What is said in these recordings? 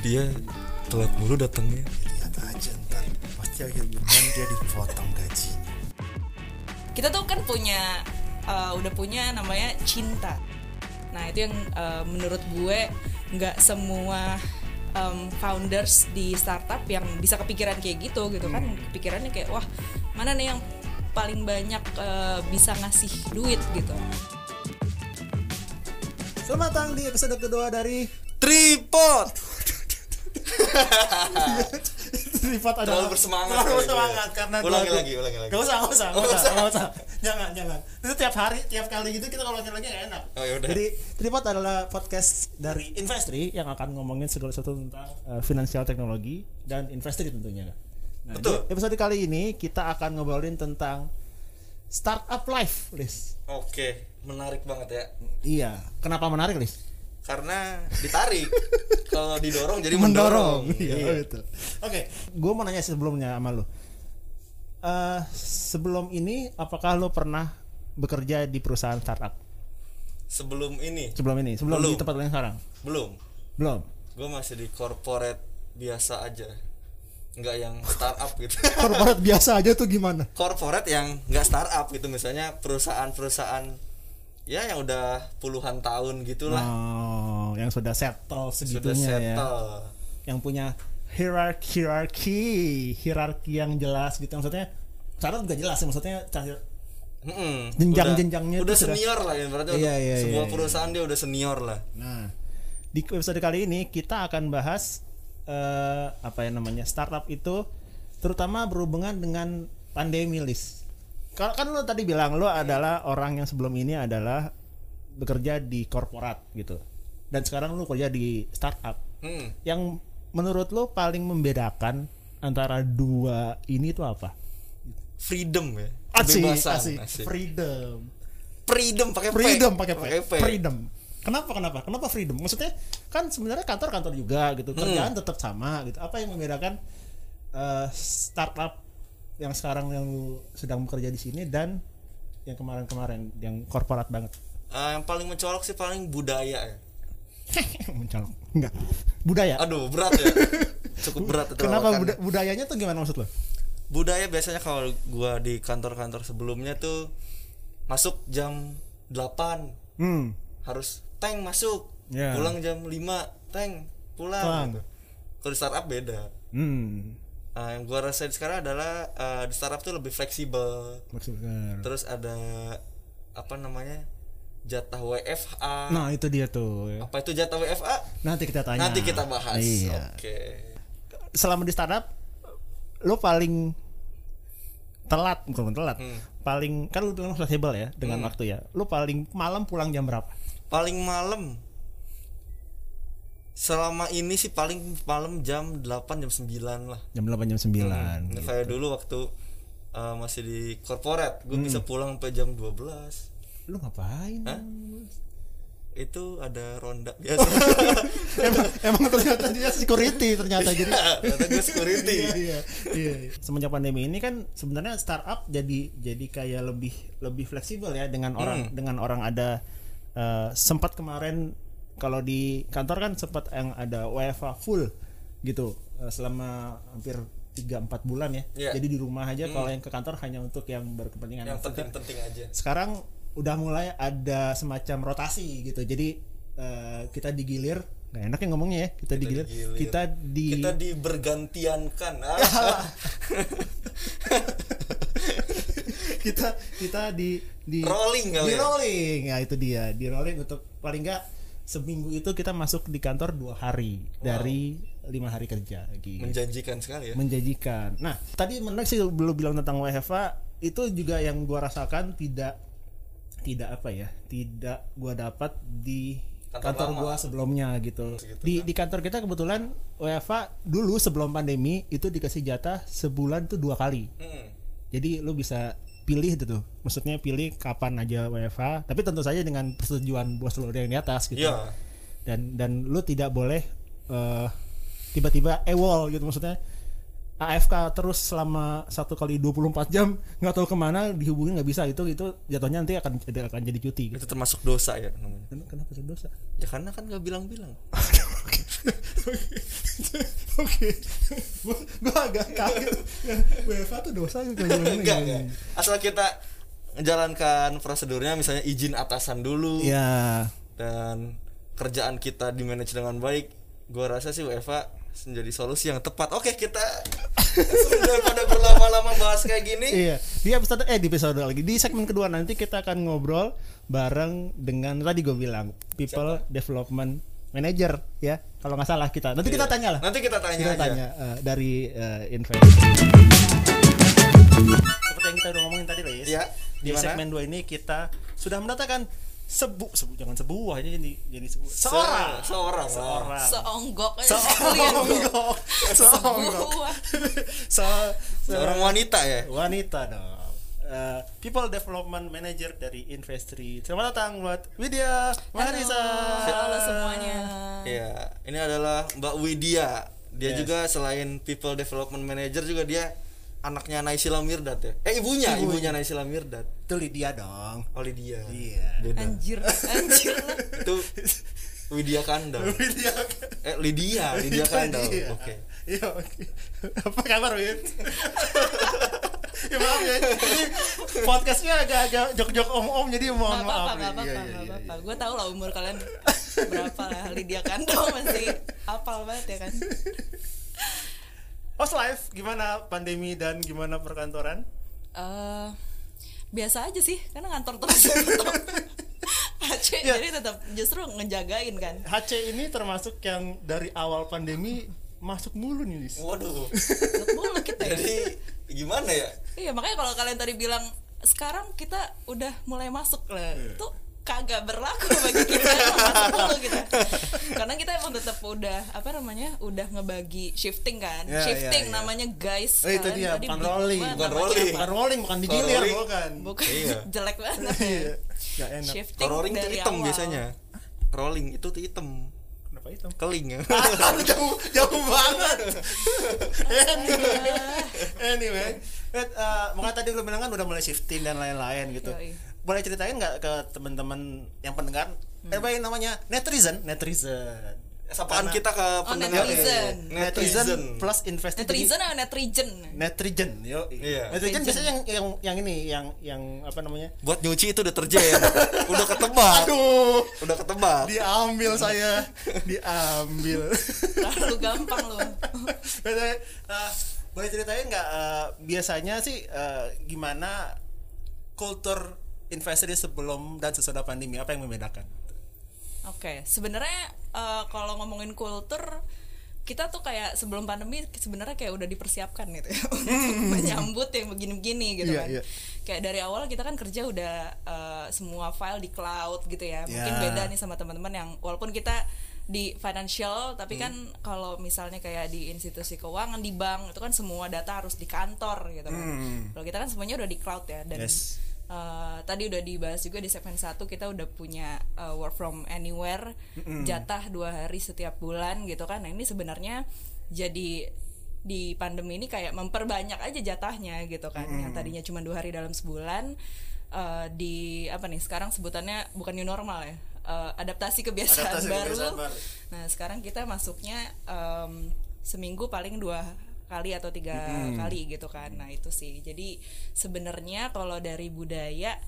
dia telat mulu datangnya. Lihat aja ntar. Pasti akhir bulan dia dipotong gajinya. Kita tuh kan punya uh, udah punya namanya cinta. Nah itu yang uh, menurut gue nggak semua um, founders di startup yang bisa kepikiran kayak gitu gitu kan. Kepikirannya kayak wah mana nih yang paling banyak uh, bisa ngasih duit gitu. Selamat datang di episode kedua dari tripod Privat adalah Terlalu bersemangat terlalu bersemangat dia. karena Ulangi lagi, ulangi lagi. Gak usah, gak usah, Oh, gak usah, usah. gak usah. Jangan, jangan. Itu tiap hari, tiap kali gitu kita kalau ulangi lagi gak enak. Oh, yaudah. Jadi Tripod adalah podcast dari Investri yang akan ngomongin segala sesuatu tentang uh, finansial teknologi dan Investri tentunya. Nah, Betul. di episode kali ini kita akan ngobrolin tentang startup life, Lis. oke menarik banget ya Iya, kenapa menarik, Lis? Karena ditarik kalau didorong jadi mendorong, Iya, Iya. betul. Oke, gue mau nanya sebelumnya sama lu. Eh, sebelum ini, apakah lu pernah bekerja di perusahaan startup? sebelum ini Sebelum ini, sebelum Belum. di tempat yang sekarang? belum Belum. gue masih di corporate biasa aja nggak yang startup gitu Korporat biasa aja tuh gimana? corporate yang nggak startup gitu misalnya perusahaan-perusahaan ya yang udah puluhan tahun gitulah Oh, yang sudah settle sudah segitunya ya. settle Yang punya hierarki hierarki hierarki yang jelas gitu maksudnya. Startup juga jelas ya maksudnya cara- Mm-mm. Jenjang-jenjangnya udah, udah sudah- senior lah ya berarti Iya, udah- iya, sebuah iya, iya. perusahaan dia udah senior lah Nah, di episode kali ini kita akan bahas eh, apa yang namanya startup itu terutama berhubungan dengan pandemi list. Kalau kan lo tadi bilang lo adalah orang yang sebelum ini adalah bekerja di korporat gitu. Dan sekarang lo kerja di startup. Hmm. Yang menurut lo paling membedakan antara dua ini tuh apa? freedom ya Asik, asik. asik. Freedom. freedom pakai freedom pakai P. Freedom kenapa kenapa kenapa freedom maksudnya kan sebenarnya kantor-kantor juga gitu kerjaan tetap sama gitu apa yang membedakan eh, startup yang sekarang yang lu sedang bekerja di sini dan yang kemarin-kemarin yang korporat banget. Eh, yang paling mencolok sih paling budaya ya. Mencolok. Enggak. Budaya. Aduh berat ya. Cukup berat itu kenapa buda- budayanya tuh gimana maksud lo? Budaya biasanya kalau gua di kantor-kantor sebelumnya tuh masuk jam 8 hmm. Harus tank masuk. Ya. pulang jam 5 tank pulang. Pulang. kalau di startup beda. Hmm Nah, yang gua rasain sekarang adalah eh, di startup tuh lebih fleksibel. Terus ada apa namanya jatah WFA nah itu dia tuh ya. apa itu jatah WFA nanti kita tanya. Nanti kita bahas. Iya. Oke. Selama di startup lo paling telat bukan telat Hmm. paling kan lu bilang fleksibel ya dengan waktu ya. Lo paling malam pulang jam berapa? Paling malam selama ini sih paling malam jam 8 jam 9 lah. Jam 8 jam 9 Nah, gitu. kayak dulu waktu uh, masih di corporate gue bisa pulang sampai jam 12 lu ngapain? Hah? itu ada ronda biasa. Emang, emang ternyata dia security ternyata jadi kata gue security. Iya, iya, iya. semenjak pandemi ini kan sebenarnya startup jadi jadi kayak lebih lebih fleksibel ya dengan orang dengan orang ada eh, sempat kemarin kalau di kantor kan sempat yang ada WFA full gitu eh, selama hampir 3-4 bulan ya Iya. jadi di rumah aja kalau yang ke kantor hanya untuk yang berkepentingan yang penting-penting aja sekarang udah mulai ada semacam rotasi gitu jadi eh, kita digilir nggak enak ya ngomongnya ya kita, digilir. digilir. kita di kita dibergantiankan ah. kita kita di di Rolling kali di ya? rolling ya itu dia di rolling untuk paling nggak seminggu itu kita masuk di kantor dua hari dari lima hari kerja gitu. menjanjikan sekali ya menjanjikan nah tadi menarik sih belum bilang tentang WFA itu juga yang gua rasakan tidak tidak apa ya tidak gua dapat di Kantor kantor, lama. gua sebelumnya gitu Gitu di di kantor kita kebetulan WFA dulu sebelum pandemi itu dikasih jatah sebulan tuh dua kali Hmm. jadi lu bisa pilih itu tuh. Maksudnya pilih kapan aja WFA, tapi tentu saja dengan persetujuan bos lu yang di atas gitu. Iya. Dan dan lu tidak boleh eh, tiba-tiba ewol gitu maksudnya AFK terus selama satu kali 24 jam nggak tahu ke mana dihubungin nggak bisa itu itu jatuhnya nanti akan akan jadi cuti gitu. itu termasuk dosa ya namanya Ken- Kenapa itu dosa? ya karena kan gak bilang-bilang Oke. Gua gua agak kaget. WFA tuh dosa gitu. Enggak enggak. Asal kita menjalankan prosedurnya misalnya izin atasan dulu. Ya. dan kerjaan kita di manage dengan baik gua rasa sih WFA menjadi solusi yang tepat. Oke kita daripada berlama-lama bahas kayak gini. Iya, di episode eh di episode lagi. Di segmen kedua nanti kita akan ngobrol bareng dengan tadi gue bilang people development manager ya kalau nggak salah kita. Nanti kita Iya. tanya lah. Nanti kita tanya kita aja. tanya eh, dari eh, invest seperti yang kita udah ngomongin tadi Lis ya di gimana? segmen 2 ini kita sudah mendatangkan sebu sebu jangan sebuah ini jadi jadi sebuah. Seorang Se- seorang. seorang. Seonggok seonggok. Seonggok. Seorang wanita ya? Wanita dong Eh, People Development Manager dari Investri. Selamat datang buat Widya Maharisa. Halo semuanya. ya ini adalah Mbak Widya dia Yes. juga selain people development manager juga dia anaknya Naisila Mirdad ya eh ibunya Ibunya. ibunya Naisila Mirdad Itu Lydia dong. oh Lydia Iya. beda Anjir, anjir lah. itu Widya Kandal Widya. eh Lydia Lydia Kandal Iya. oke Iya, oke. Apa kabar, Wid? Ya maaf ya. Ini podcastnya agak-agak jok-jok om-om jadi mohon maaf. apa-apa, nih. gak apa-apa, Iya, iya, iya. Gue tau lah umur kalian berapa lah. Lydia Kandau masih apal banget ya kan. Host live gimana pandemi dan gimana perkantoran? eh biasa aja sih, karena ngantor terus. tetap. Aceh Ya. jadi tetap justru ngejagain kan. HC ini termasuk yang dari awal pandemi masuk mulu nih, waduh Masuk mulu kita ya. jadi gimana ya Iya makanya kalau kalian tadi bilang sekarang kita udah mulai masuk lah itu kagak berlaku bagi kita dulu kita karena kita emang tetap udah apa namanya udah ngebagi shifting kan Ya, shifting ya, ya. namanya guys Oh, itu Kalian dia, tadi bukan rolling. Bukan rolling. Bukan rolling, bukan digilir, rolling- bukan. bukan Iya. jelek banget Iya. Gak enak. shifting rolling itu dari hitam awal. biasanya rolling itu tuh hitam Kenapa hitam? keling ya jauh jauh banget. anyway, anyway, uh, makanya tadi lu bilang kan udah mulai shifting dan lain-lain gitu. Yoi. Boleh ceritain nggak ke teman-teman yang pendengar? Eh, apa yang namanya netizen, netizen. sapaan Karena- kita ke pendengar netizen. netizen plus investasi. netizen atau netizen Netizen, yo. Iya. Netizen biasanya yang yang yang ini, yang yang apa namanya? buat nyuci itu deterjen udah ketebak Aduh, udah ketebak diambil saya, diambil. terlalu gampang loh uh, boleh ceritain nggak uh, biasanya sih uh, gimana kultur investasi sebelum dan sesudah pandemi apa yang membedakan? Oke, sebenarnya eh, kalau ngomongin kultur kita tuh kayak sebelum pandemi sebenarnya kayak udah dipersiapkan gitu ya untuk menyambut yang begini-begini gitu Iya, kan. iya. Kayak dari awal kita kan kerja udah eh, semua file di cloud gitu ya. Mungkin Iya. beda nih sama teman-teman yang walaupun kita di financial tapi kan Hmm. kalau misalnya kayak di institusi keuangan di bank itu kan semua data harus di kantor gitu kan. Kalau kita kan semuanya udah di cloud ya dan Hmm. Yes. Uh, tadi udah dibahas juga di segmen satu kita udah punya uh, work from anywhere jatah dua hari setiap bulan gitu kan nah ini sebenarnya jadi di pandemi ini kayak memperbanyak aja jatahnya gitu kan yang tadinya cuma dua hari dalam sebulan uh, di apa nih sekarang sebutannya bukan new normal ya uh, adaptasi kebiasaan Adaptasi baru. kebiasaan baru. nah sekarang kita masuknya um, seminggu paling dua kali atau tiga kali gitu kan. Nah itu sih. Jadi sebenarnya kalau dari budaya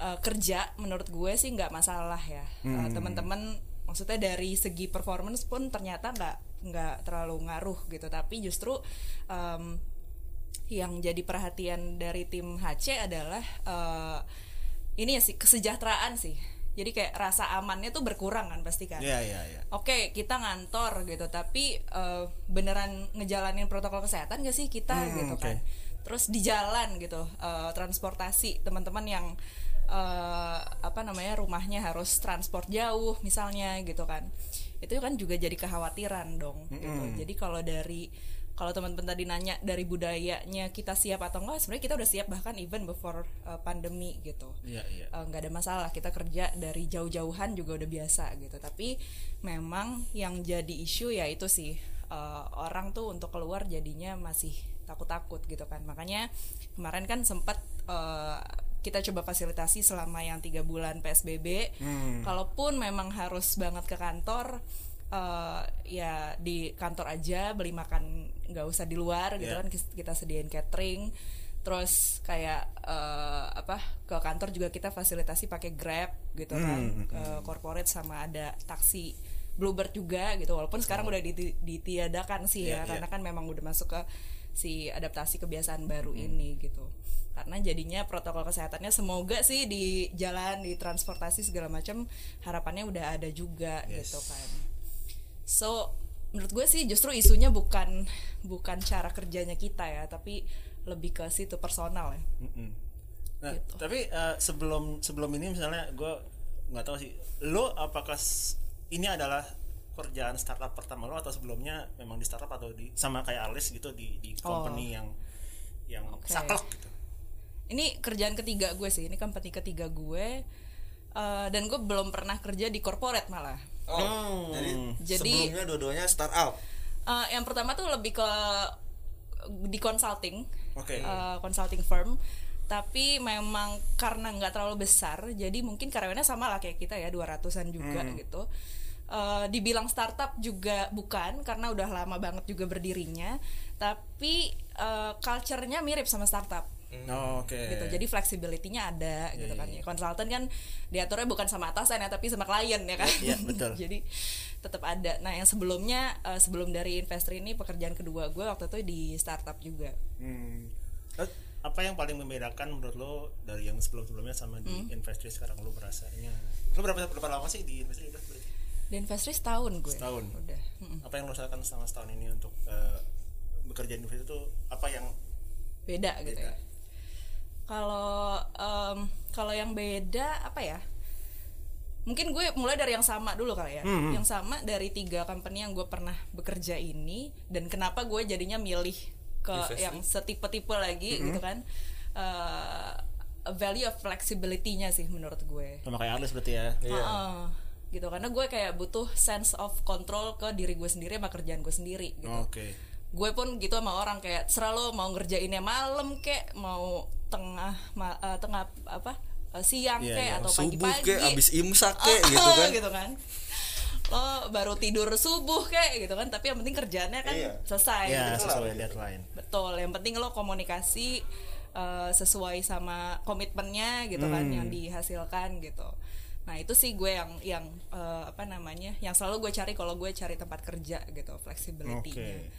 eh, kerja menurut gue sih nggak masalah ya. Eh, teman-teman maksudnya dari segi performance pun ternyata nggak nggak terlalu ngaruh gitu. Tapi justru em, yang jadi perhatian dari tim HC adalah eh, ini ya sih kesejahteraan sih jadi kayak rasa amannya tuh berkurang kan pasti kan Iya iya iya. Oke, kita ngantor gitu, tapi eh, beneran ngejalanin protokol kesehatan gak sih kita Hmm, gitu oke. kan? Terus di jalan gitu, eh, transportasi teman-teman yang eh, apa namanya rumahnya harus transport jauh misalnya gitu kan, itu kan juga jadi kekhawatiran dong. Gitu. Jadi kalau dari kalau teman-teman tadi nanya dari budayanya kita siap atau enggak, sebenarnya kita udah siap bahkan even before eh, pandemi gitu. Iya iya. eh, nggak ada masalah kita kerja dari jauh-jauhan juga udah biasa gitu. Tapi memang yang jadi isu ya itu sih eh, orang tuh untuk keluar jadinya masih takut-takut gitu kan. Makanya kemarin kan sempat eh, kita coba fasilitasi selama yang tiga bulan psbb kalaupun memang harus banget ke kantor eh, ya di kantor aja beli makan nggak usah di luar gitu Iya. kan kita sediain catering terus kayak eh, apa ke kantor juga kita fasilitasi pakai grab gitu kan Hmm, ke corporate sama ada taksi Bluebird juga gitu walaupun sekarang udah diti- ditiadakan sih Iya, ya iya. karena kan memang udah masuk ke si adaptasi kebiasaan baru Hmm. ini gitu karena jadinya protokol kesehatannya semoga sih di jalan di transportasi segala macam harapannya udah ada juga Yes. gitu kan so menurut gue sih justru isunya bukan bukan cara kerjanya kita ya tapi lebih ke situ personal ya Mm-mm. Nah, Gitu. tapi eh, sebelum sebelum ini misalnya gue nggak tahu sih, lo apakah ini adalah kerjaan startup pertama lo atau sebelumnya memang di startup atau di sama kayak Alice gitu di di company yang yang Oke. saklek gitu. ini kerjaan ketiga gue sih ini company ketiga gue Eh, dan gue belum pernah kerja di corporate malah Oh, jadi, Jadi- sebelumnya dua-duanya startup. Eh, yang pertama tuh lebih ke di consulting Oke. eh, consulting firm. Tapi memang karena nggak terlalu besar jadi mungkin karyawannya sama lah kayak kita ya 200-an juga gitu. Eh, dibilang startup juga bukan karena udah lama banget juga berdirinya. Tapi eh, culture-nya mirip sama startup Oh, Oke. gitu jadi flexibility-nya ada gitu Iya, kan ya konsultan kan diaturnya bukan sama atasan ya tapi sama klien ya kan Iya, betul. jadi tetap ada nah yang sebelumnya eh, sebelum dari investor ini pekerjaan kedua gue waktu itu di startup juga Hmm. Eh, Apa yang paling membedakan menurut lo dari yang sebelum-sebelumnya sama di Hmm. Investri sekarang lo berasanya? Lo berapa berapa lama sih di Investri udah berarti? di investri setahun gue Setahun. udah Mm-mm. Apa yang lo rasakan selama setahun ini untuk eh, bekerja di Investri itu apa yang beda gitu Beda. ya kalau em, kalau yang beda apa ya mungkin gue mulai dari yang sama dulu kali ya Hmm, yang sama dari tiga company yang gue pernah bekerja ini dan kenapa gue jadinya milih ke Investri. yang setipe-tipe lagi Hmm. gitu kan Eh, value of flexibility-nya sih menurut gue sama kayak Alice berarti ya? Iya. Heeh. gitu karena gue kayak butuh sense of control ke diri gue sendiri sama kerjaan gue sendiri gitu Oke. gue pun gitu sama orang kayak serah lo mau ngerjainnya malam kek mau tengah ma- eh, tengah apa eh, siang Iya, kek iya. atau Subuh pagi-pagi kek, abis imsak kek gitu kan. gitu kan lo baru tidur subuh kek gitu kan tapi yang penting kerjaannya kan Iya. selesai Ya gitu. sesuai deadline. betul yang penting lo komunikasi eh, sesuai sama komitmennya gitu kan Hmm. yang dihasilkan gitu nah itu sih gue yang yang eh, apa namanya yang selalu gue cari kalau gue cari tempat kerja gitu flexibility-nya Oke.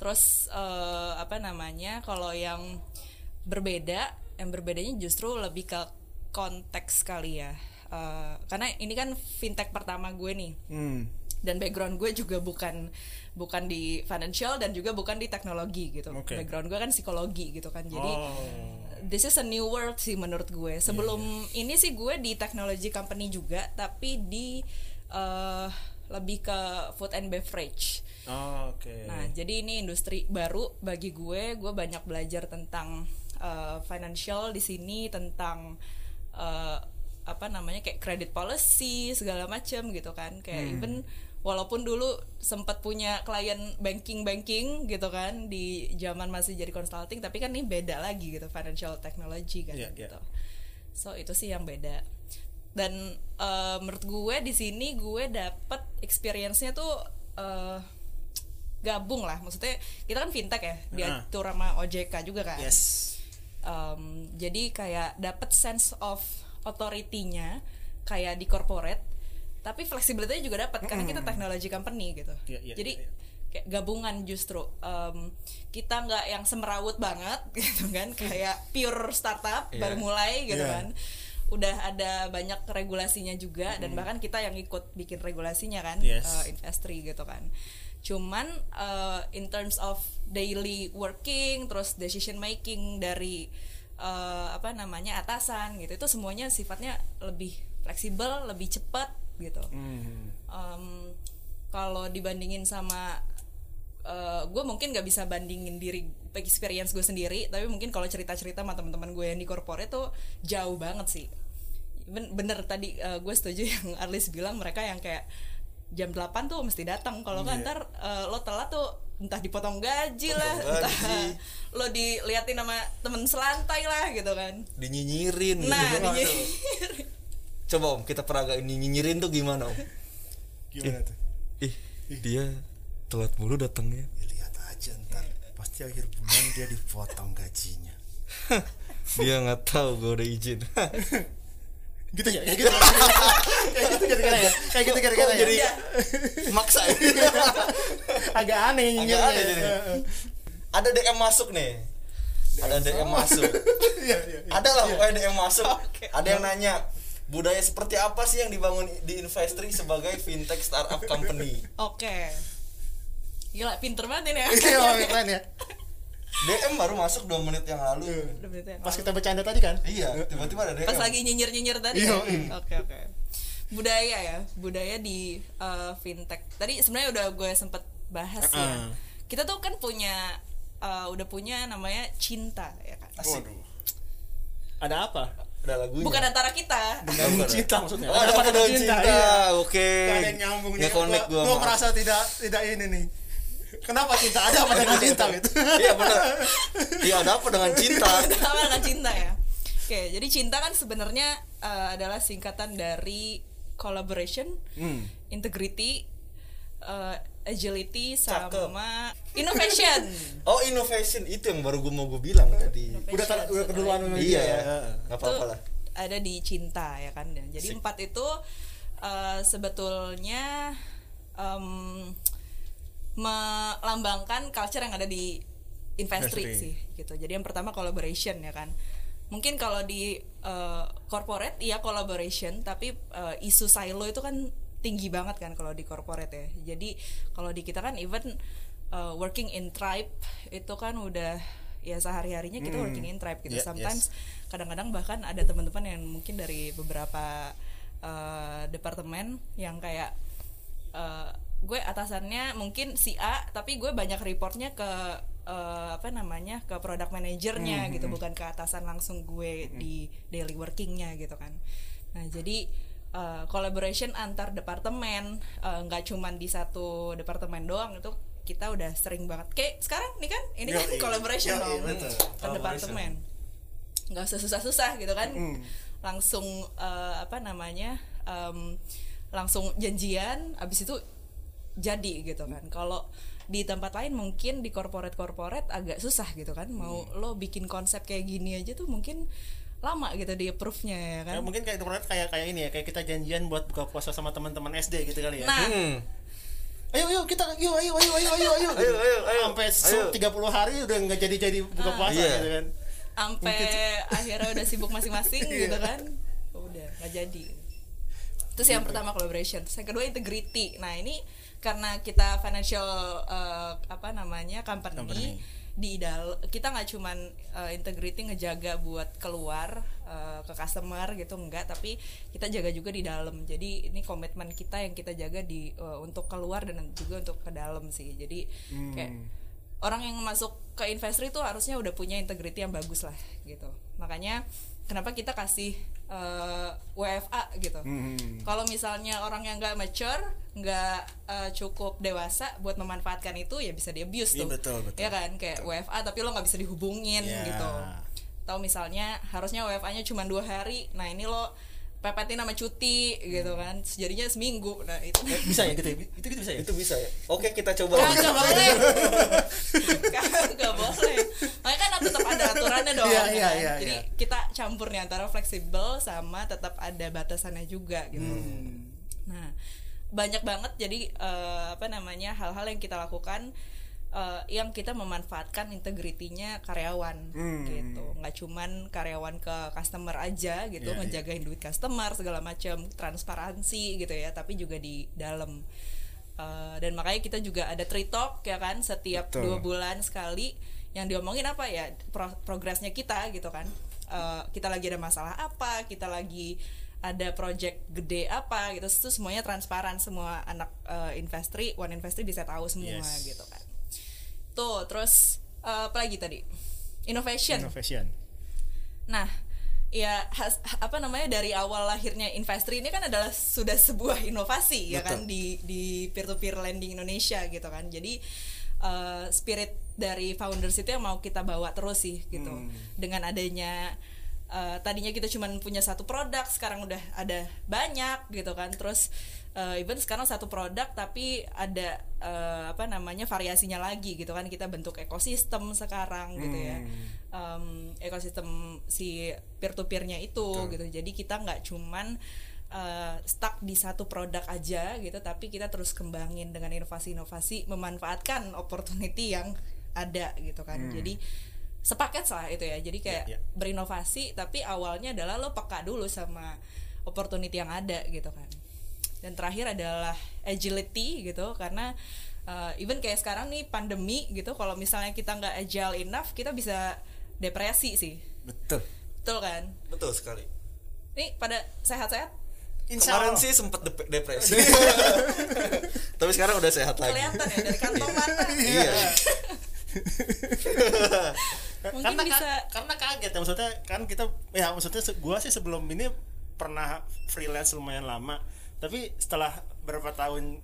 terus eh, apa namanya kalau yang berbeda yang berbedanya justru lebih ke konteks kali ya Eh, karena ini kan fintech pertama gue nih Hmm. dan background gue juga bukan bukan di financial dan juga bukan di teknologi gitu Oke. background gue kan psikologi gitu kan jadi oh. this is a new world sih menurut gue sebelum ini sih gue di technology company juga tapi di eh, lebih ke food and beverage Oh, Oke. Nah, jadi ini industri baru bagi gue. Gue banyak belajar tentang uh, financial di sini, tentang uh, apa namanya kayak credit policy segala macam gitu kan. Kayak even walaupun dulu sempat punya klien banking banking gitu kan di zaman masih jadi consulting, tapi kan ini beda lagi gitu financial technology kan Iya, iya. gitu. So itu sih yang beda. Dan uh, menurut gue di sini gue dapet experience-nya tuh uh, gabung lah maksudnya kita kan fintech ya diatur sama OJK juga kan Yes. Um, jadi kayak dapet sense of authority-nya kayak di corporate tapi flexibility juga dapat karena kita technology company gitu Iya, iya, jadi iya. kayak gabungan justru Um, kita nggak yang semerawut banget gitu kan kayak pure startup Iya. baru mulai gitu Iya. kan udah ada banyak regulasinya juga dan bahkan kita yang ikut bikin regulasinya kan Yes. uh, industri gitu kan cuman uh, in terms of daily working terus decision making dari uh, apa namanya atasan gitu itu semuanya sifatnya lebih fleksibel lebih cepat gitu Hmm. um, kalau dibandingin sama gue mungkin nggak bisa bandingin diri experience gue sendiri tapi mungkin kalau cerita-cerita sama teman-teman gue yang di corporate tuh jauh banget sih Ben- bener tadi uh, gue setuju yang Arlis bilang mereka yang kayak jam 8 tuh mesti datang kalau kan Iya. ntar uh, lo telat tuh entah dipotong gaji lah Potong entah gaji. lo diliatin sama temen selantai lah gitu kan Dinyinyirin nah gitu. di- Coba Om, kita peragain nyinyirin tuh gimana Om? Gimana tuh? ih dia telat mulu datangnya lihat aja ntar pasti akhir bulan dia dipotong gajinya dia nggak tahu gue udah izin gitu ya kayak gitu gitu kira-kira ya kayak gitu kira-kira ya jadi maksa ya? agak aneh agak nyinyirnya aneh jadi. Heeh. ada DM masuk nih ada DM masuk Iya, iya, iya. ada lah pokoknya DM masuk ada yang nanya budaya seperti apa sih yang dibangun di Investri sebagai fintech startup company Oke. Gila, pinter banget ini ya. Iya, oh, keren ya DM baru masuk dua menit yang lalu yang pas lalu. kita bercanda tadi kan iya tiba-tiba ada DM Pas lagi nyinyir-nyinyir tadi. Iya, kan? iya. Oke, oke. Budaya ya, budaya di uh, fintech. Tadi sebenarnya udah gue sempet bahas ya. Uh-uh. Kita tuh kan punya uh, udah punya namanya cinta ya kan. asik Waduh. ada apa ada lagunya Bukan antara kita. dengan cinta maksudnya oh, ada apa dengan cinta, iya. oke Gak ada yang nyambung nih connect gua, gua gua sama- merasa tidak tidak ini nih kenapa cinta ada apa dengan cinta gitu iya benar iya ada apa dengan cinta Sama dengan cinta ya. Oke, jadi cinta kan sebenarnya uh, adalah singkatan dari collaboration, Hmm. integrity, uh, agility, Cakep. sama innovation. oh innovation itu yang baru gue mau gue bilang tadi udah tar- udah keduluan sama iya dia ya itu apa-apa lah ada di cinta ya kan jadi Sip. empat itu uh, sebetulnya em, melambangkan culture yang ada di Investri. sih gitu jadi yang pertama collaboration ya kan mungkin kalau di uh, corporate iya collaboration tapi uh, isu silo itu kan tinggi banget kan kalau di corporate ya. Jadi kalau di kita kan even uh, working in tribe itu kan udah ya sehari harinya kita working in tribe gitu. Yeah, sometimes kadang-kadang bahkan ada teman-teman yang mungkin dari beberapa uh, departemen yang kayak uh, gue atasannya mungkin si A tapi gue banyak reportnya ke uh, apa namanya ke product manajernya gitu bukan ke atasan langsung gue di daily workingnya gitu kan. Nah jadi uh, collaboration antar departemen uh, nggak cuman di satu departemen doang itu kita udah sering banget. Kayak sekarang nih kan ini kan Yoi. collaboration Yoi, dong per departemen. Nggak usah susah-susah gitu kan. Hmm. langsung eh, apa namanya em, langsung janjian abis itu jadi gitu kan. Kalau di tempat lain mungkin di corporate corporate agak susah gitu kan. Mau Hmm. lo bikin konsep kayak gini aja tuh mungkin lama gitu di approve nya ya kan. Ya, mungkin kayak internet kayak kayak ini ya kayak kita janjian buat buka puasa sama teman-teman SD gitu kali ya. Nah. Hmm. ayo yuk kita yuk ayo ayo ayo ayo ayo. Ayo, ayo, ayo. sampai Ayo. su- 30 hari udah nggak jadi jadi buka puasa Iya. gitu kan. Sampai akhirnya udah sibuk masing-masing Iya. gitu kan. Udah nggak jadi. Terus yang pertama collaboration terus yang kedua integrity. Nah ini karena kita financial eh, apa namanya company, Company. di dal kita nggak cuman eh, integrity ngejaga buat keluar eh, ke customer gitu enggak tapi kita jaga juga di dalam. Jadi ini komitmen kita yang kita jaga di eh, untuk keluar dan juga untuk ke dalam sih. Jadi kayak orang yang masuk ke investor itu harusnya udah punya integrity yang bagus lah gitu. Makanya kenapa kita kasih eh, WFA gitu Hmm. kalau misalnya orang yang nggak mature nggak eh, cukup dewasa buat memanfaatkan itu ya bisa di abuse Iya, tuh betul, betul. ya kan kayak WFA tapi lo nggak bisa dihubungin Ya. gitu atau misalnya harusnya WFA-nya cuma dua hari nah ini lo pepetin sama cuti gitu kan jadinya seminggu nah itu Eh, bisa ya gitu ya? itu gitu bisa ya itu bisa ya oke kita coba Kagak boleh. Kagak boleh. Makanya kan tetap ada aturannya dong. Iya, kan? iya, iya, Jadi iya. kita campur nih antara fleksibel sama tetap ada batasannya juga gitu. Hmm. Nah, banyak banget jadi eh, apa namanya hal-hal yang kita lakukan eh, yang kita memanfaatkan integritinya karyawan Hmm. gitu. Nggak cuman karyawan ke customer aja gitu, Iya, ngejagain duit customer segala macam, transparansi gitu ya, tapi juga di dalam Uh, dan makanya kita juga ada tree talk ya kan setiap Betul. dua bulan sekali yang diomongin apa ya pro- progresnya kita gitu kan Uh, kita lagi ada masalah apa kita lagi ada project gede apa gitu itu semuanya transparan semua anak uh, investri one investri bisa tahu semua Yes. gitu kan tuh terus uh, apa lagi tadi innovation innovation Nah, ya has- apa namanya dari awal lahirnya Investri ini kan adalah sudah sebuah inovasi ya Betul. kan di di peer to peer lending Indonesia gitu kan. Jadi eh, spirit dari founders itu yang mau kita bawa terus sih gitu. Hmm. Dengan adanya eh, tadinya kita cuma punya satu produk sekarang udah ada banyak gitu kan. Terus eh, even sekarang satu produk tapi ada eh, apa namanya variasinya lagi gitu kan. Kita bentuk ekosistem sekarang gitu ya. Em, ekosistem si peer to peernya itu gitu. Jadi kita nggak cuman eh, stuck di satu produk aja gitu tapi kita terus kembangin dengan inovasi-inovasi memanfaatkan opportunity yang ada gitu kan. Jadi sepaket lah itu ya. Jadi kayak Iya, iya. berinovasi tapi awalnya adalah lo peka dulu sama opportunity yang ada gitu kan. Dan terakhir adalah agility gitu karena uh, even kayak sekarang nih pandemi gitu kalau misalnya kita nggak agile enough kita bisa depresi sih. Betul. Betul kan? Betul sekali. Nih pada sehat-sehat Insya kemarin Allah. sih sempet dep- depresi. Tapi sekarang udah sehat lagi. Kelihatan ya dari kantong mata iya. Mungkin karena bisa ka- karena kaget ya maksudnya kan kita ya maksudnya gua sih sebelum ini pernah freelance lumayan lama. Tapi setelah berapa tahun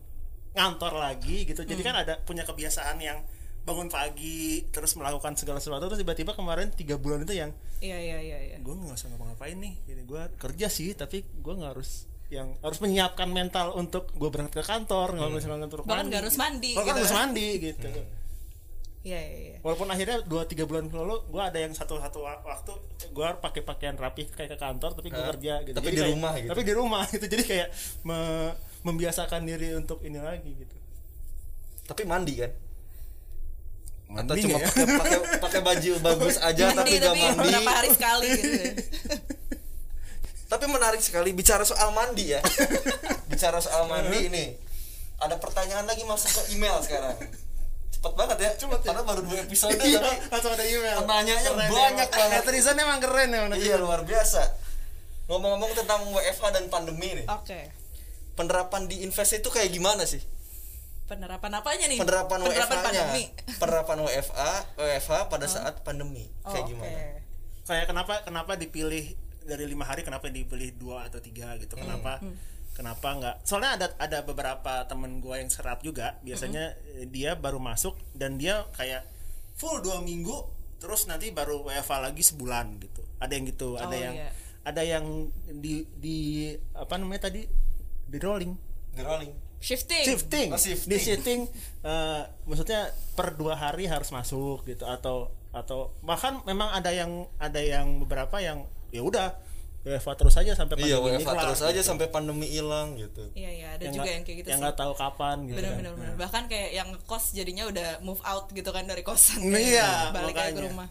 ngantor lagi gitu jadi Hmm. kan ada punya kebiasaan yang bangun pagi terus melakukan segala sesuatu terus tiba-tiba kemarin tiga bulan itu yang iya iya iya iya. Gue nggak usah ngapa-ngapain nih jadi gue kerja sih tapi gue nggak harus yang harus menyiapkan mental untuk gue berangkat ke kantor nggak harus berangkat untuk Bahkan nggak harus mandi, bahkan gitu. harus mandi gitu. Iya iya iya. Walaupun akhirnya dua tiga bulan lalu gue ada yang satu satu waktu gue pakai pakaian rapi kayak ke kantor tapi gue kerja gitu. Tapi Jadi di kayak- rumah gitu. tapi di rumah gitu. Jadi kayak me- membiasakan diri untuk ini lagi gitu. Tapi mandi kan? Atau Mandi cuma nggak ya? pakai pakai baju bagus aja tapi mandi gak tapi mandi? berapa hari sekali gitu ya. tapi menarik sekali bicara soal mandi ya. Bicara soal mandi ini ada pertanyaan lagi masuk ke email sekarang. Cepet banget ya Cepet ya. karena baru dua episode Iya, tapi langsung ada email. Pertanyaannya Keren ya, banyak emang. banget. netizen emang keren ya iya luar biasa. Ngomong-ngomong tentang WFH dan pandemi nih. Oke. Penerapan di invest itu kayak gimana sih? Penerapan apanya nih? Penerapan, WFH-nya pandemi. Penerapan WFA WFH pada saat pandemi. Kayak Oh, gimana? Oke. kayak kenapa kenapa dipilih dari lima hari kenapa dipilih dua atau tiga gitu? Kenapa kenapa nggak? Soalnya ada ada beberapa temen gue yang serap juga biasanya eh, dia baru masuk dan dia kayak full dua minggu terus nanti baru WFA lagi sebulan gitu. Ada yang gitu ada Oh, yang iya. ada yang di di apa namanya tadi? Di rolling. The rolling. Shifting? Shifting, Oh, shifting. di shifting eh, maksudnya per dua hari harus masuk gitu atau atau bahkan memang ada yang ada yang beberapa yang ya udah WFA terus aja sampai iya pandemi kelar, terus aja gitu. sampai pandemi hilang gitu. Iya iya ada yang juga nggak- yang kayak gitu yang sih. nggak tahu kapan gitu bener kan. bener bener bahkan kayak yang kos jadinya udah move out gitu kan dari kosan. Nah, iya, balik aja ke rumah.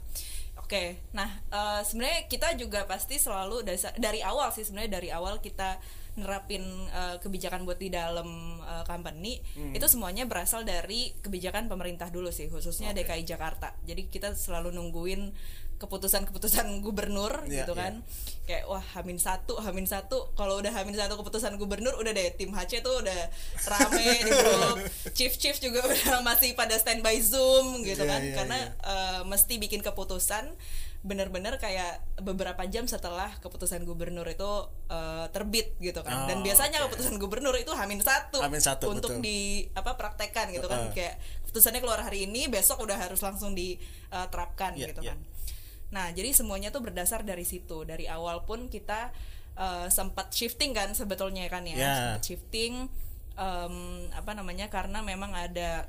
Oke nah eh, sebenarnya kita juga pasti selalu dari, dari awal sih sebenarnya dari awal kita nerapin eh, kebijakan buat di dalam eh, company Hmm. itu semuanya berasal dari kebijakan pemerintah dulu sih khususnya DKI Jakarta. Jadi kita selalu nungguin keputusan-keputusan gubernur Iya, gitu kan kayak wah hamin satu hamin satu kalau udah hamin satu keputusan gubernur udah deh tim HC tuh udah rame di grup chief chief juga udah masih pada standby zoom gitu Iya, kan iya, karena iya. eh, mesti bikin keputusan bener-bener kayak beberapa jam setelah keputusan gubernur itu eh, terbit gitu kan dan Oh, biasanya oke. keputusan gubernur itu hamin satu Hamin satu, untuk betul. di apa praktekkan gitu kan Heeh. kayak keputusannya keluar hari ini besok udah harus langsung diterapkan Iya, gitu iya. kan Nah, jadi semuanya tuh berdasar dari situ. Dari awal pun kita eh, sempat shifting kan sebetulnya kan ya, Ya. sempat shifting em, apa namanya karena memang ada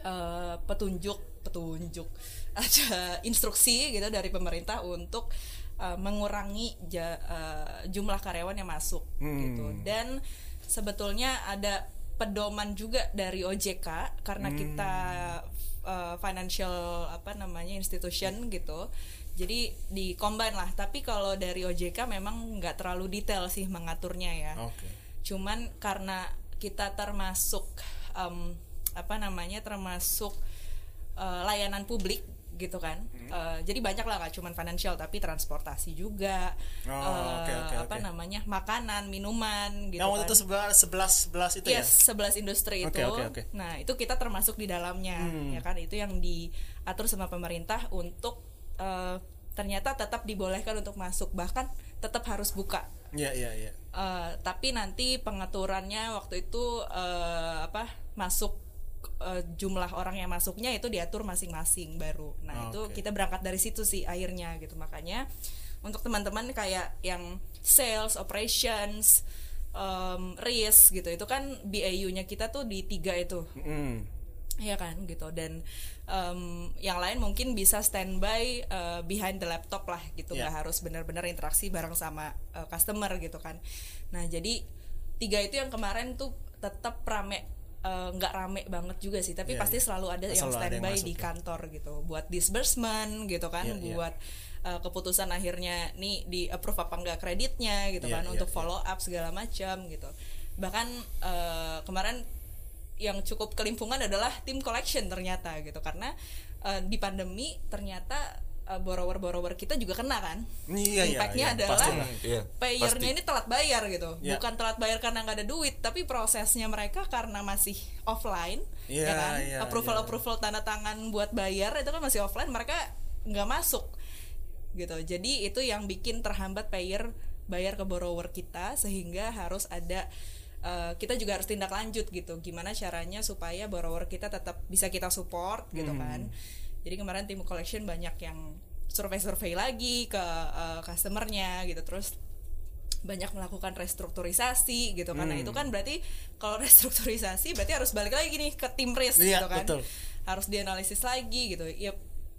eh, petunjuk petunjuk ada instruksi gitu dari pemerintah untuk eh, mengurangi ja- eh, jumlah karyawan yang masuk gitu. Dan sebetulnya ada pedoman juga dari OJK karena kita uh, financial apa namanya institution gitu. Jadi di combine lah. Tapi kalau dari OJK memang nggak terlalu detail sih mengaturnya ya. Oke. Cuman karena kita termasuk em, apa namanya termasuk eh, layanan publik gitu kan Hmm. Eh, jadi banyak lah nggak cuman financial tapi transportasi juga Oh, eh, oke, oke, apa oke. namanya makanan minuman gitu yang waktu kan itu sebelas sebelas sebelas itu ya Yes, 11 industri Oke, itu. oke, oke. Nah, itu kita termasuk di dalamnya, Hmm. ya kan? Itu yang diatur sama pemerintah untuk eh, ternyata tetap dibolehkan untuk masuk, bahkan tetap harus buka. iya iya iya tapi nanti pengaturannya waktu itu eh, apa masuk eh, jumlah orang yang masuknya itu diatur masing-masing baru. Nah Oh, itu kita berangkat dari situ sih akhirnya gitu makanya untuk teman-teman kayak yang sales, operations, um, risk gitu itu kan BAU-nya kita tuh di tiga itu Hmm. Iya kan gitu dan em, yang lain mungkin bisa standby eh, behind the laptop lah gitu Iya. nggak harus benar-benar interaksi bareng sama eh, customer gitu kan nah jadi tiga itu yang kemarin tuh tetap rame eh, nggak rame banget juga sih tapi Iya, pasti iya. selalu ada yang Selalu ada yang standby masuk di ya. kantor gitu buat disbursement gitu kan Iya, iya. buat eh, keputusan akhirnya nih di approve apa enggak kreditnya gitu Iya, kan iya, untuk iya. follow up segala macam gitu bahkan eh, kemarin yang cukup kelimpungan adalah tim collection ternyata gitu karena eh, di pandemi ternyata eh, borrower-borrower kita juga kena kan Iya, iya, impactnya iya, adalah pastilah. Iya, payernya pasti. ini telat bayar gitu Iya. bukan telat bayar karena nggak ada duit tapi prosesnya mereka karena masih offline Iya, ya kan iya, approval iya. approval tanda tangan buat bayar itu kan masih offline mereka nggak masuk gitu jadi itu yang bikin terhambat payer bayar ke borrower kita sehingga harus ada eh, kita juga harus tindak lanjut gitu gimana caranya supaya borrower kita tetap bisa kita support gitu Hmm. kan jadi kemarin tim collection banyak yang survei-survei lagi ke eh, customernya gitu. Terus banyak melakukan restrukturisasi gitu karena Hmm. itu kan berarti kalau restrukturisasi berarti harus balik lagi nih ke tim risk Iya, gitu kan. betul. harus dianalisis lagi gitu. Ya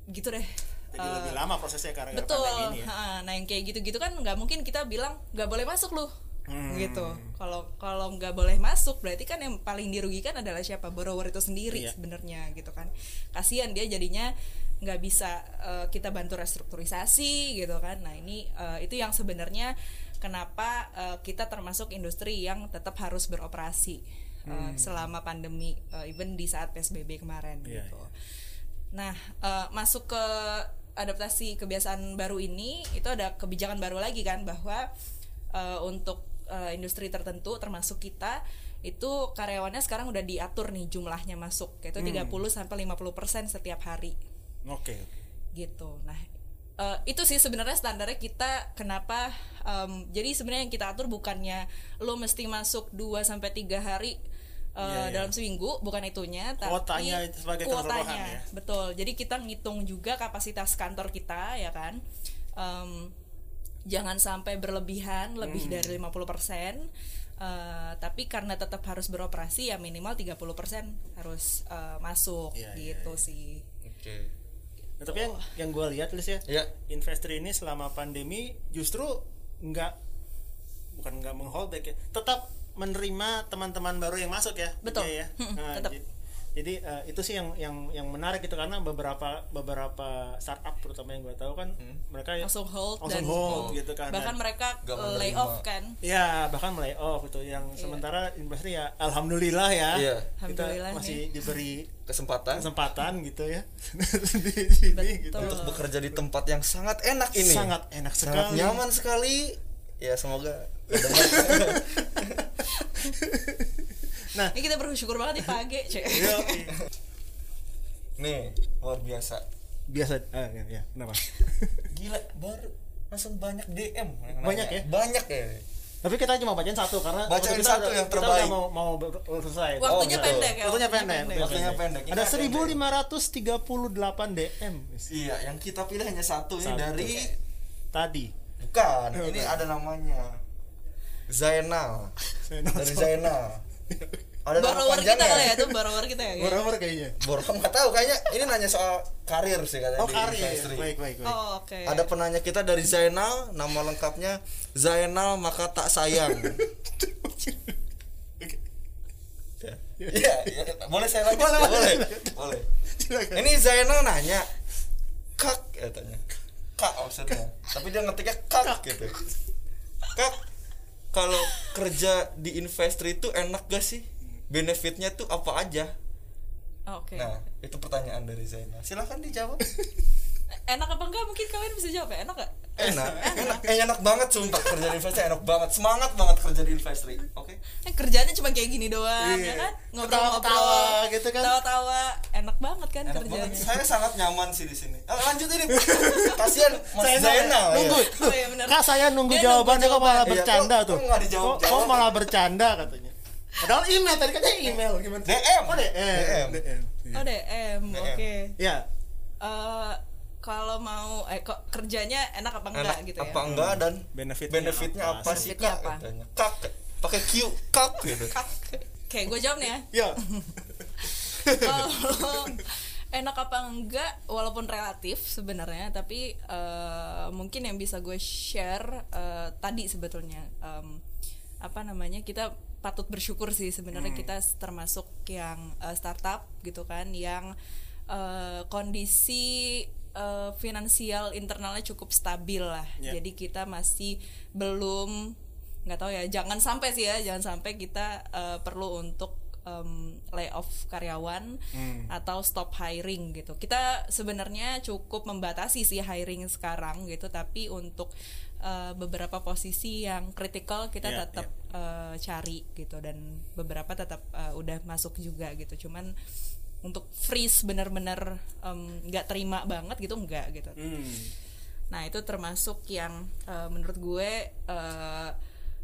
gitu deh. Jadi Eh, lebih lama prosesnya karena betul. pandemi ini ya. Nah yang kayak gitu-gitu kan nggak mungkin kita bilang nggak boleh masuk loh Hmm. gitu kalau kalau nggak boleh masuk berarti kan yang paling dirugikan adalah siapa? Borrower itu sendiri Iya. sebenarnya gitu kan. Kasihan dia jadinya nggak bisa eh, kita bantu restrukturisasi gitu kan. Nah ini eh, itu yang sebenarnya kenapa eh, kita termasuk industri yang tetap harus beroperasi eh, selama pandemi eh, even di saat psbb kemarin Iya, gitu. Nah, eh, masuk ke adaptasi kebiasaan baru ini itu ada kebijakan baru lagi kan bahwa eh, untuk eh, industri tertentu termasuk kita itu karyawannya sekarang udah diatur nih jumlahnya masuk yaitu 30 sampai 50% setiap hari Oke. gitu. Nah, eh, itu sih sebenarnya standarnya kita kenapa em, jadi sebenarnya yang kita atur bukannya lo mesti masuk 2 sampai 3 hari eh, Iya, iya. dalam seminggu, bukan itunya, tapi Kuotanya itu sebagai kuotanya. ya. Betul. Jadi kita ngitung juga kapasitas kantor kita ya kan. Em, jangan sampai berlebihan lebih Hmm. dari 50%. eh, tapi karena tetap harus beroperasi ya minimal 30% harus eh, masuk Iya, iya, gitu sih. Oke. Nah, tapi yang yang gue lihat Lis ya, Ya. investor ini selama pandemi justru nggak bukan nggak menghold back ya, tetap menerima teman-teman baru yang masuk ya. Betul. Iya ya. Hmm, Nah, tetap. Jadi, eh, itu sih yang yang yang menarik gitu karena beberapa beberapa startup terutama yang gue tahu kan mereka ya langsung hold langsung dan hold gitu kan. bahkan mereka uh, lay off kan Ya bahkan mulai off itu yang Iya. sementara industri ya alhamdulillah ya Iya. kita Alhamdulillah masih diberi Kesempatan kesempatan gitu ya di sini Betul. gitu untuk bekerja di tempat yang sangat enak ini. sangat enak sangat sekali nyaman sekali. Ya semoga nah ini kita bersyukur banget di pagi cek yo, nih luar biasa. biasa ah, ya, ya, kenapa Gila baru langsung banyak DM Banyak nanya. ya? Banyak ya. tapi kita cuma bacain satu karena Bacain kita satu udah- yang kita terbaik. udah mau mau selesai waktunya gitu. pendek ya Waktunya pendek, Waktunya pendek. Ini ada ada 1538 DM Iya, yang kita pilih hanya satu, ini Satu. dari tadi bukan. Ini ada namanya Zainal. Dari Zainal. Ada nama borrower kita kali ya itu borrower kita ya Borrower kayaknya Borong nggak tahu kayaknya ini nanya soal karir sih katanya oh karir industri. baik baik baik oh oke Ada penanya kita dari Zainal, nama lengkapnya Zainal maka tak sayang. Iya, iya. boleh saya lanjut? Boleh, boleh, boleh. boleh. Silakan. Ini Zainal nanya, kak, katanya, kak maksudnya. Tapi dia ngetiknya kak gitu. Kak, kalau kerja di investor itu enak gak sih? Benefitnya tuh apa aja? Oh, oke Nah, itu pertanyaan dari Zainal. Silahkan dijawab. enak apa enggak mungkin kalian bisa jawab ya enak gak enak enak eh, enak banget sumpah kerja di investasi enak banget semangat banget kerja di investasi oke eh, kerjaannya cuma kayak gini doang Iya. ya kan Ketawa-ketawa gitu kan. tawa-tawa enak banget kan enak kerjanya banget saya sangat nyaman sih di sini Ah, lanjut ini kasihan mas Zainal, Zainal ya. nunggu oh iya benar Kak saya nunggu Dia jawabannya nunggu kok malah jawaban. bercanda Iya, kok- tuh. kok dijawab- Kok- Kok malah bercanda katanya. Padahal email tadi katanya email gimana? DM Oh DM. DM. DM. oh DM DM. oke Ya. Eh, kalau mau eh kok kerjanya enak apa enggak enak gitu ya? apa enggak dan Benefitnya benefitnya apa? apa, sih kak? apa? katanya kak pakai Q kak gitu. Kayak gue jawab nih ya. Ya kalau enak apa enggak walaupun relatif sebenarnya tapi eh, mungkin yang bisa gue share eh, tadi sebetulnya em, apa namanya kita patut bersyukur sih sebenarnya kita termasuk yang eh, startup gitu kan yang eh, kondisi eh, finansial internalnya cukup stabil lah. Ya. jadi kita masih belum nggak tahu ya jangan sampai sih ya jangan sampai kita eh, perlu untuk em, layoff karyawan atau stop hiring gitu. Kita sebenarnya cukup membatasi sih hiring sekarang gitu tapi untuk eh, beberapa posisi yang kritikal kita Ya, tetap eh, cari gitu dan beberapa tetap eh, udah masuk juga gitu. Cuman untuk freeze benar-benar em, nggak terima banget gitu enggak gitu hmm. Nah itu termasuk yang eh, menurut gue eh,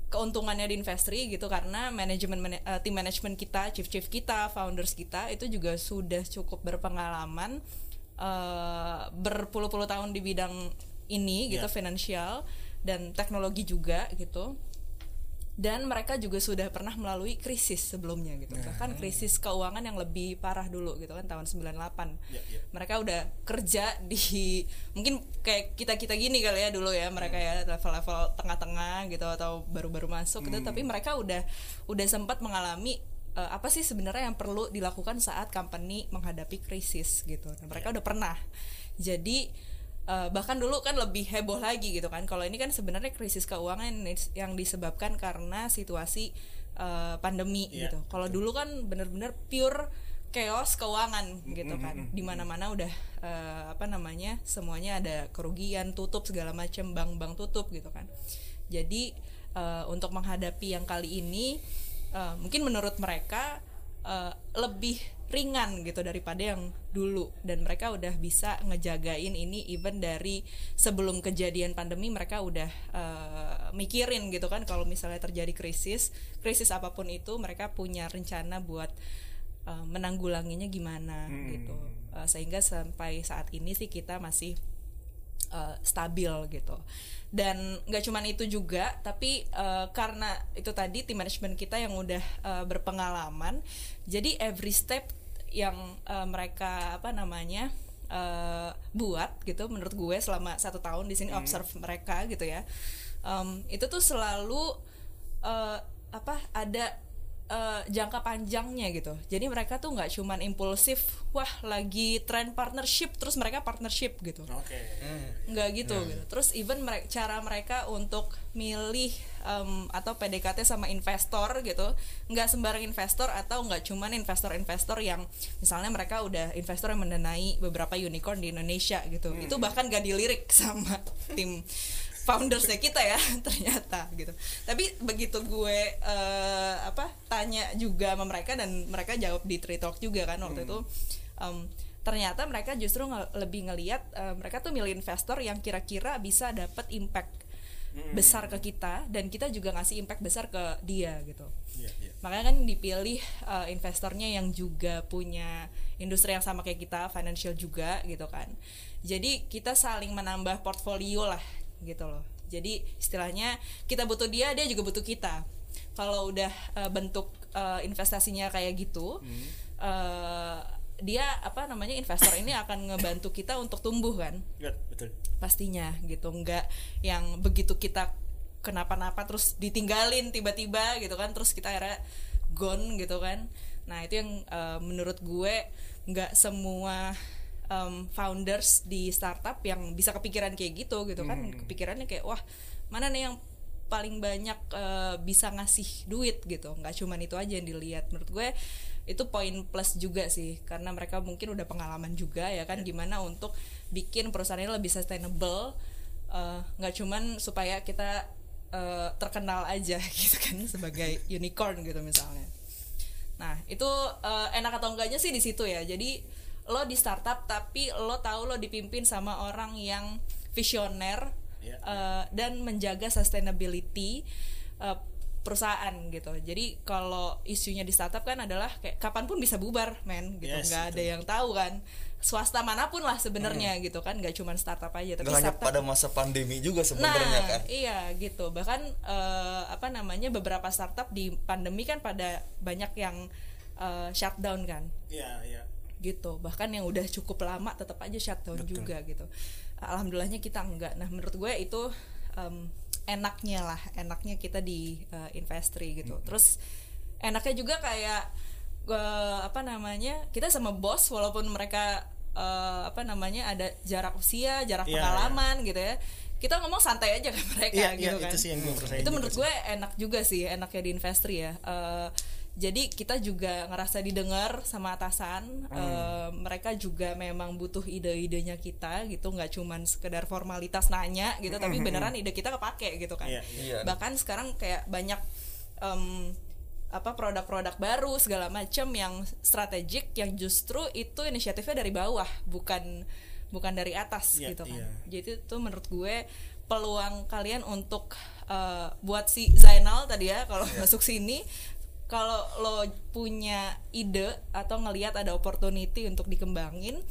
keuntungannya di Investri gitu karena manajemen mana- eh, tim manajemen kita, chief chief kita, founders kita itu juga sudah cukup berpengalaman eh, berpuluh-puluh tahun di bidang ini gitu Ya. finansial dan teknologi juga gitu dan mereka juga sudah pernah melalui krisis sebelumnya gitu. Bahkan krisis keuangan yang lebih parah dulu gitu kan tahun 98 Ya, ya. mereka udah kerja di mungkin kayak kita kita gini kali ya dulu ya mereka ya level-level tengah-tengah gitu atau baru-baru masuk gitu. Tapi mereka udah udah sempat mengalami eh, apa sih sebenarnya yang perlu dilakukan saat company menghadapi krisis gitu. Nah, mereka udah pernah. Jadi eh, bahkan dulu kan lebih heboh lagi gitu kan. Kalau ini kan sebenarnya krisis keuangan yang disebabkan karena situasi eh, pandemi Iya, gitu. Kalau dulu kan bener-bener pure chaos keuangan gitu kan. di mana-mana udah eh, apa namanya semuanya ada kerugian tutup segala macam bank-bank tutup gitu kan. Jadi eh, untuk menghadapi yang kali ini eh, mungkin menurut mereka eh, lebih ringan gitu daripada yang dulu. Dan mereka udah bisa ngejagain ini even dari sebelum kejadian pandemi mereka udah eh, mikirin gitu kan kalau misalnya terjadi krisis krisis apa pun itu mereka punya rencana buat uh, menanggulanginya gimana gitu. Uh, sehingga sampai saat ini sih kita masih uh, stabil gitu. Dan nggak cuman itu juga tapi uh, karena itu tadi tim manajemen kita yang udah uh, berpengalaman jadi every step yang uh, mereka apa namanya uh, buat gitu menurut gue selama satu tahun di sini observe mereka gitu ya. Um, itu tuh selalu uh, apa ada uh, jangka panjangnya gitu. Jadi mereka tuh nggak cuman impulsif, wah lagi tren partnership terus mereka partnership gitu. oke Nggak gitu gitu. Terus even mere- cara mereka untuk milih um, atau PDKT sama investor gitu, nggak sembarang investor atau nggak cuman investor-investor yang misalnya mereka udah investor yang mendanai beberapa unicorn di Indonesia gitu. Itu bahkan gak dilirik sama tim foundersnya kita ya ternyata gitu. Tapi begitu gue eh, apa tanya juga sama mereka dan mereka jawab di Tree Talk juga kan waktu itu em, ternyata mereka justru nge- lebih ngelihat eh, mereka tuh milih investor yang kira-kira bisa dapat impact besar ke kita dan kita juga ngasih impact besar ke dia gitu. Iya, iya. makanya kan dipilih uh, investornya yang juga punya industri yang sama kayak kita financial juga gitu kan. Jadi kita saling menambah portfolio lah gitu loh. Jadi istilahnya kita butuh dia dia juga butuh kita. Kalau udah uh, bentuk uh, investasinya kayak gitu uh, dia apa namanya investor ini akan ngebantu kita untuk tumbuh kan? Iya, betul. Pastinya gitu. Nggak yang begitu kita kenapa-napa terus ditinggalin tiba-tiba gitu kan? Terus kita akhirnya gone gitu kan? Nah itu yang eh, menurut gue nggak semua em, founders di startup yang bisa kepikiran kayak gitu gitu kan. Kepikirannya kayak wah mana nih yang paling banyak eh, bisa ngasih duit gitu. Nggak cuman itu aja yang dilihat. Menurut gue itu poin plus juga sih. Karena mereka mungkin udah pengalaman juga ya kan gimana untuk bikin perusahaannya lebih sustainable eh, nggak cuman supaya kita eh, terkenal aja gitu kan sebagai unicorn gitu misalnya. Nah itu eh, enak atau enggaknya sih di situ ya. Jadi lo di startup tapi lo tahu lo dipimpin sama orang yang visioner Iya. eh, dan menjaga sustainability eh, perusahaan gitu. Jadi kalau isunya di startup kan adalah kayak kapan pun bisa bubar, men gitu. Yes, nggak ada yang tahu kan. Swasta mana pun lah sebenarnya gitu kan, nggak cuma startup aja. Tapi Nggak hanya startup pada masa pandemi juga sebenarnya nah, kan iya gitu. Bahkan eh, apa namanya beberapa startup di pandemi kan pada banyak yang eh, shutdown kan Iya, iya. Gitu. Bahkan yang udah cukup lama tetap aja shutdown juga gitu. Alhamdulillahnya kita enggak. Nah menurut gue itu em, enaknya lah. Enaknya kita di uh, investri gitu. Terus enaknya juga kayak eh, apa namanya kita sama bos walaupun mereka eh, apa namanya ada jarak usia jarak Iya, pengalaman gitu ya. Kita ngomong santai aja ke mereka Iya, iya, gitu kan. itu sih yang gue percaya itu menurut gue enak juga sih enaknya di investri ya. Eh, jadi kita juga ngerasa didengar sama atasan Hmm. Eh, mereka juga memang butuh ide-idenya kita gitu nggak cuman sekedar formalitas nanya gitu tapi beneran ide kita kepake gitu kan Hmm. Iya, iya. bahkan sekarang kayak banyak em, apa produk-produk baru segala macam yang strategik yang justru itu inisiatifnya dari bawah bukan bukan dari atas Iya, gitu kan iya. jadi itu menurut gue peluang kalian untuk eh, buat si Zainal tadi ya kalau Iya. masuk sini kalau lo punya ide atau ngelihat ada opportunity untuk dikembangin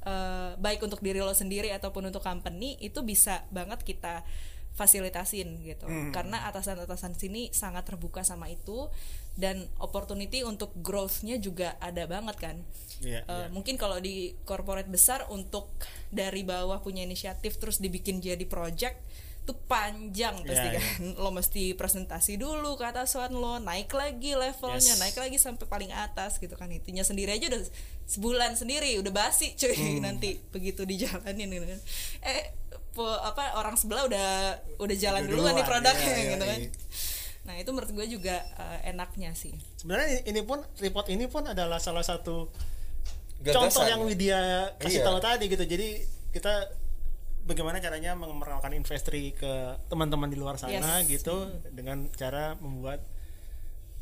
eh, baik untuk diri lo sendiri ataupun untuk company itu bisa banget kita fasilitasin gitu Hmm. karena atasan-atasan sini sangat terbuka sama itu dan opportunity untuk growth-nya juga ada banget kan Iya, Eh, iya. mungkin kalau di corporate besar untuk dari bawah punya inisiatif terus dibikin jadi project itu panjang pasti Iya, kan lo mesti presentasi dulu ke atasan lo naik lagi levelnya Yes. naik lagi sampai paling atas gitu kan itunya sendiri aja udah sebulan sendiri udah basi cuy nanti begitu dijalanin gitu kan eh pe- apa orang sebelah udah udah jalan Udah duluan nih produknya iya, iya, gitu kan iya. nah itu menurut gue juga eh, enaknya sih Sebenarnya ini pun report ini pun adalah salah satu Gagasan, contoh yang ya? Widya kasih Iya. tahu tadi gitu. Jadi kita bagaimana caranya mengenalkan investri ke teman-teman di luar sana Yes. gitu dengan cara membuat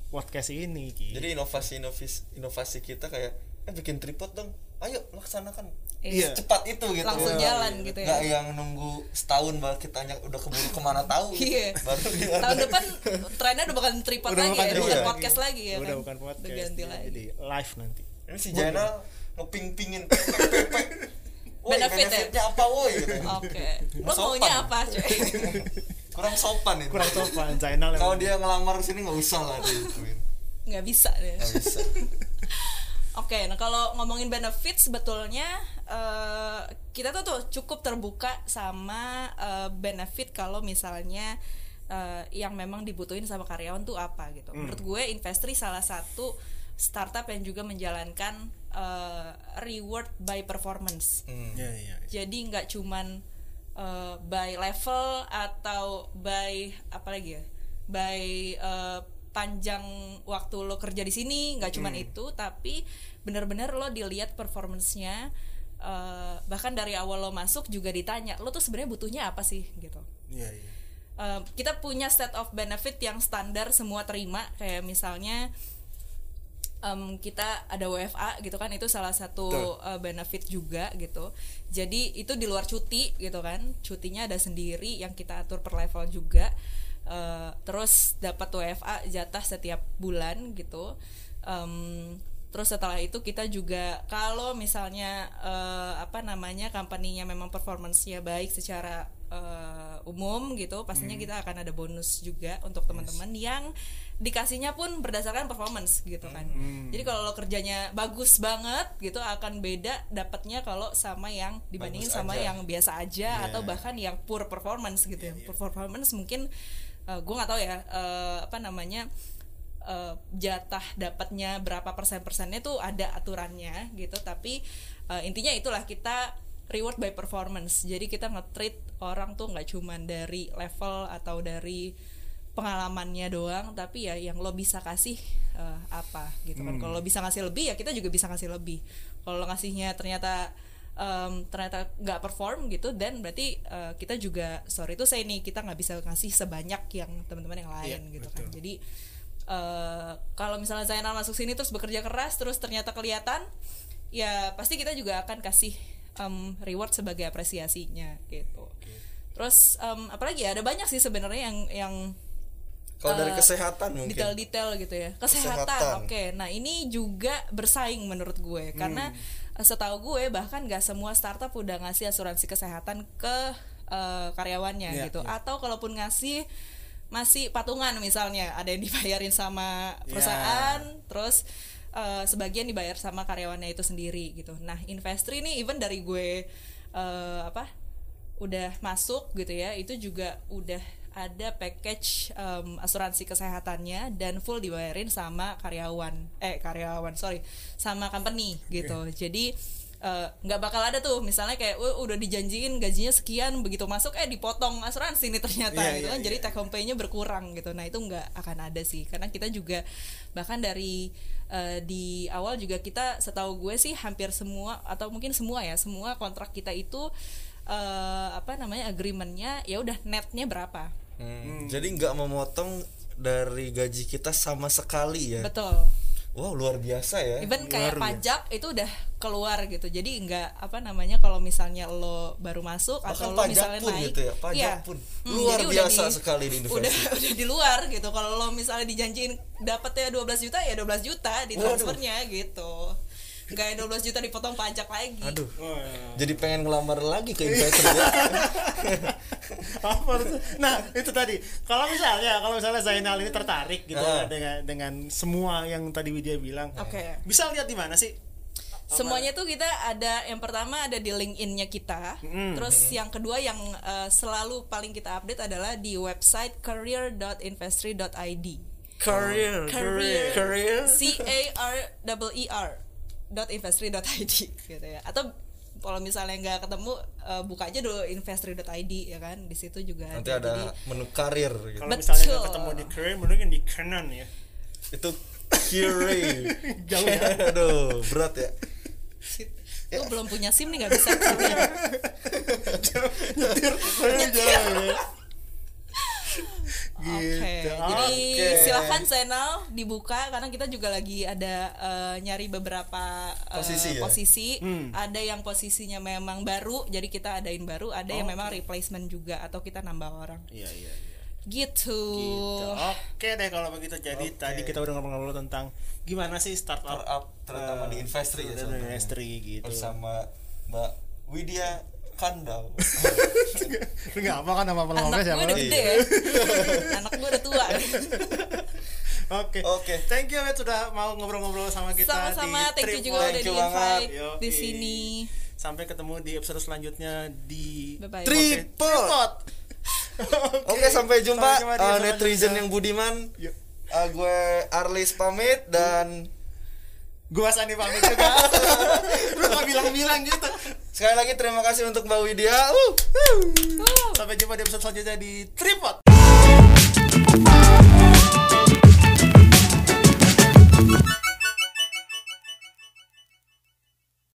podcast ini. Ki. jadi inovasi inovasi inovasi kita kayak eh bikin tripod dong ayo laksanakan Iya. cepat itu gitu Langsung Ya. jalan gitu ya. nggak yang nunggu setahun baru kita hanya udah keburu ke mana tahu gitu. Iya. baru dia tahun depan trennya udah bukan tripod Udah lagi bukan ya tripod bukan lagi. podcast lagi ya udah kan bukan podcast. udah ganti jadi- lagi Jadi live nanti. ini si Jainal ngeping-pingin ya? benefitnya apa woi gitu. oke lo Sopan. maunya apa cuy kurang sopan itu Kurang sopan Zainal. kalau dia ngelamar sini nggak usah lah diituin nggak bisa deh nggak bisa Oke, nah kalau ngomongin benefit sebetulnya eh, kita tuh tuh cukup terbuka sama eh, benefit kalau misalnya eh, yang memang dibutuhin sama karyawan tuh apa gitu. Menurut gue Investri salah satu startup yang juga menjalankan eh, reward by performance. Hmm. Iya, iya. Jadi nggak cuman eh, by level atau by apa lagi ya? By eh, panjang waktu lo kerja di sini nggak cuman itu tapi benar-benar lo dilihat performance-nya eh, bahkan dari awal lo masuk juga ditanya lo tuh sebenarnya butuhnya apa sih gitu Iya, iya. Eh, kita punya set of benefit yang standar semua terima kayak misalnya em, kita ada WFA gitu kan itu salah satu Betul. eh, benefit juga gitu. Jadi itu di luar cuti gitu kan cutinya ada sendiri yang kita atur per level juga. Eh, terus dapat WFA jatah setiap bulan gitu. Em, terus setelah itu kita juga kalau misalnya eh, apa namanya company-nya memang performance-nya baik secara eh, umum gitu pastinya kita akan ada bonus juga untuk teman-teman yang dikasihnya pun berdasarkan performance gitu kan. Jadi kalau lo kerjanya bagus banget gitu akan beda dapatnya kalau sama yang dibandingin Bagus sama aja. yang biasa aja atau bahkan yang poor performance gitu. Ya poor performance mungkin gue nggak tahu ya eh, apa namanya eh, jatah dapatnya berapa persen persennya tuh ada aturannya gitu. Tapi eh, intinya itulah kita reward by performance. Jadi kita nge-treat orang tuh nggak cuman dari level atau dari pengalamannya doang tapi ya yang lo bisa kasih eh, apa gitu kan. Kalau lo bisa ngasih lebih ya kita juga bisa ngasih lebih. Kalau lo ngasihnya ternyata em, ternyata nggak perform gitu dan berarti eh, kita juga sorry itu saya nih kita nggak bisa ngasih sebanyak yang teman-teman yang lain Iya, gitu kan. jadi eh, kalau misalnya Zainal masuk sini terus bekerja keras terus ternyata kelihatan ya pasti kita juga akan kasih em, reward sebagai apresiasinya gitu terus em, apalagi ya ada banyak sih sebenarnya yang yang Kalau dari eh, kesehatan mungkin. detail-detail gitu ya kesehatan, Kesehatan. oke nah ini juga bersaing menurut gue karena Hmm. eh, setahu gue bahkan gak semua startup udah ngasih asuransi kesehatan ke eh, karyawannya Iya, gitu atau kalaupun ngasih masih patungan misalnya ada yang dibayarin sama Iya. perusahaan terus eh, sebagian dibayar sama karyawannya itu sendiri gitu. Nah Investri ini even dari gue eh, apa udah masuk gitu ya itu juga udah ada package em, asuransi kesehatannya dan full dibayarin sama karyawan. Eh karyawan sorry sama company gitu. Jadi eh, nggak bakal ada tuh misalnya kayak "Wah, udah dijanjiin gajinya sekian begitu masuk eh dipotong asuransi nih ternyata Iya, gitu iya, kan. Jadi iya. take home pay-nya berkurang gitu. Nah itu nggak akan ada sih. Karena kita juga bahkan dari eh, di awal juga kita setahu gue sih hampir semua atau mungkin semua ya semua kontrak kita itu eh, apa namanya agreementnya ya udah netnya berapa. Hmm, Jadi nggak memotong dari gaji kita sama sekali ya. betul Wow luar biasa ya. even kayak Luar biasa. pajak itu udah keluar gitu jadi nggak apa namanya kalau misalnya lo baru masuk Bahkan atau lo pajak misalnya pun naik gitu ya, pajak iya. pun. Hmm, Luar biasa di- sekali di Investri. udah udah di luar gitu kalau lo misalnya dijanjiin dapetnya 12 juta ya 12 juta di Waduh. transfernya gitu nggak yang 12 juta dipotong pajak lagi Aduh. Wah. Jadi pengen ngelamar lagi ke investor ya. Apa itu? Nah itu tadi kalau misalnya kalau misalnya Zainal ini tertarik gitu ya dengan dengan semua yang tadi Widya bilang Oke. bisa lihat di mana sih Semuanya tuh kita ada yang pertama ada di LinkedIn-nya kita. Terus yang kedua yang eh, selalu paling kita update adalah di website career.investry.id. Career, Career. career. C A R E R dot investry.id gitu ya. Atau kalau misalnya nggak ketemu eh, buka aja dulu investry.id ya kan. Di situ juga Nanti ada. ada Jadi, menu karir gitu. kalau misalnya nggak ketemu di career mending di kanan ya Itu career. Jauh ya. Aduh, berat ya. gue belum punya SIM nih nggak bisa career. jauh ya Oke, Gitu. jadi Oke. silahkan channel dibuka karena kita juga lagi ada eh, nyari beberapa eh, Posisi ya? posisi. Ada yang posisinya memang baru, jadi kita adain baru. Ada yang memang replacement juga atau kita nambah orang. iya iya iya Gitu. Gitu. Oke deh kalau begitu. Jadi Oke. tadi kita udah ngobrol-ngobrol tentang gimana sih startup Startup terutama di Investri ya industri gitu. Bersama Mbak Widya Kandau. Lu nggak apa kan nama Anak pelanggan gue siapa? udah gede ya. Anak gue udah tua. Oke. Oke. Thank you Bet sudah mau ngobrol-ngobrol sama kita Sama-sama, di thank you juga udah di invite Yoi. di sini. Sampai ketemu di episode selanjutnya di. Trip- Oke, Tripod. Oke, sampai jumpa Sampai jumpa uh, netizen yang budiman. Yuk. Uh, gue Arlis pamit dan Gua Sandi pamit juga. Lu gak bilang-bilang gitu. sekali lagi terima kasih untuk Mbak Widya. Uh. Sampai jumpa di episode selanjutnya di Tripod.